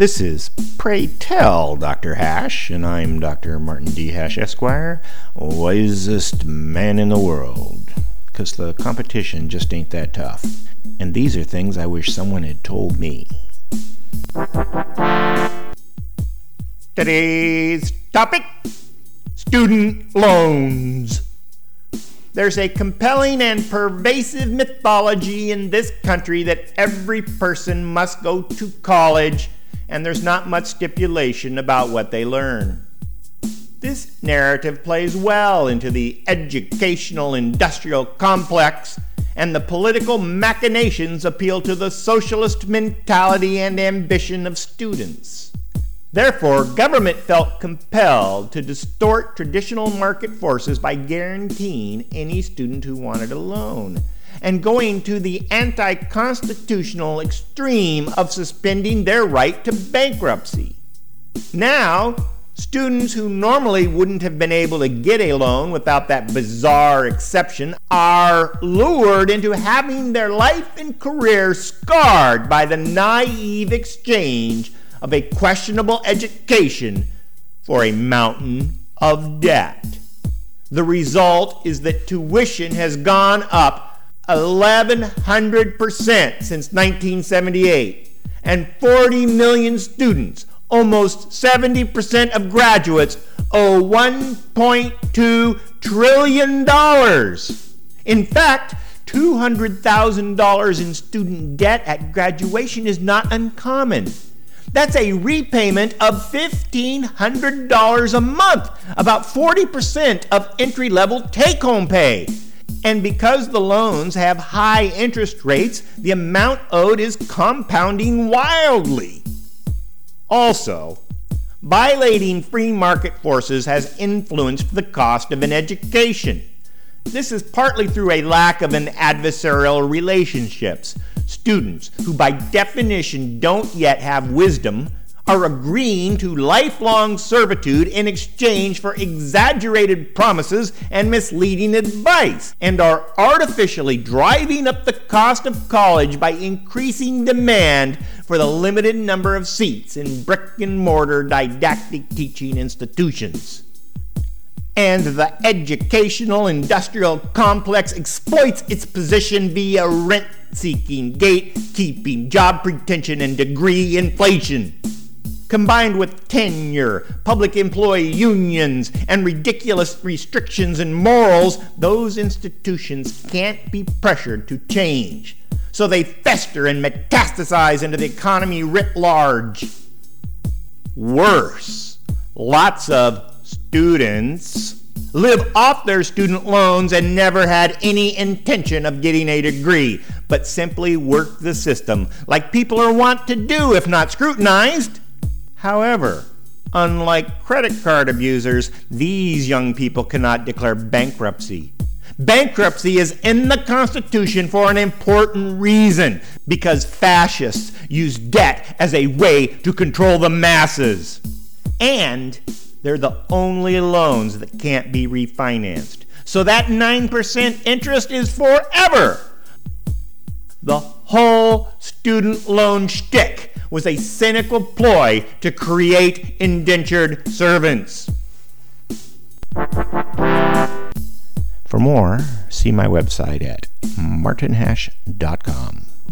This is Pray Tell Dr. Hash, and I'm Dr. Martin D. Hash, Esquire, wisest man in the world. Because the competition just ain't that tough. And these are things I wish someone had told me. Today's topic student loans. There's a compelling and pervasive mythology in this country that every person must go to college, and there's not much stipulation about what they learn. This narrative plays well into the educational industrial complex, and the political machinations appeal to the socialist mentality and ambition of students. Therefore, government felt compelled to distort traditional market forces by guaranteeing any student who wanted a loan and going to the anti constitutional extreme of suspending their right to bankruptcy. Now, students who normally wouldn't have been able to get a loan without that bizarre exception are lured into having their life and career scarred by the naive exchange of a questionable education for a mountain of debt. The result is that tuition has gone up 1,100% since 1978, and 40 million students, almost 70% of graduates, owe $1.2 trillion. In fact, $200,000 in student debt at graduation is not uncommon. That's a repayment of $1,500 a month, about 40% of entry level take home pay. And because the loans have high interest rates, the amount owed is compounding wildly. Also, violating free market forces has influenced the cost of an education. This is partly through a lack of an adversarial relationships students who, by definition, don't yet have wisdom are agreeing to lifelong servitude in exchange for exaggerated promises and misleading advice, and are artificially driving up the cost of college by increasing demand for the limited number of seats in brick and mortar didactic teaching institutions. And the educational industrial complex exploits its position via rent seeking, gatekeeping, job pretension, and degree inflation. Combined with tenure, public employee unions, and ridiculous restrictions and morals, those institutions can't be pressured to change. So they fester and metastasize into the economy writ large. Worse, lots of students live off their student loans and never had any intention of getting a degree, but simply work the system like people are wont to do if not scrutinized. However, unlike credit card abusers, these young people cannot declare bankruptcy. Bankruptcy is in the Constitution for an important reason because fascists use debt as a way to control the masses. And they're the only loans that can't be refinanced. So that 9% interest is forever. The whole student loan shtick was a cynical ploy to create indentured servants. For more, see my website at martinhash.com.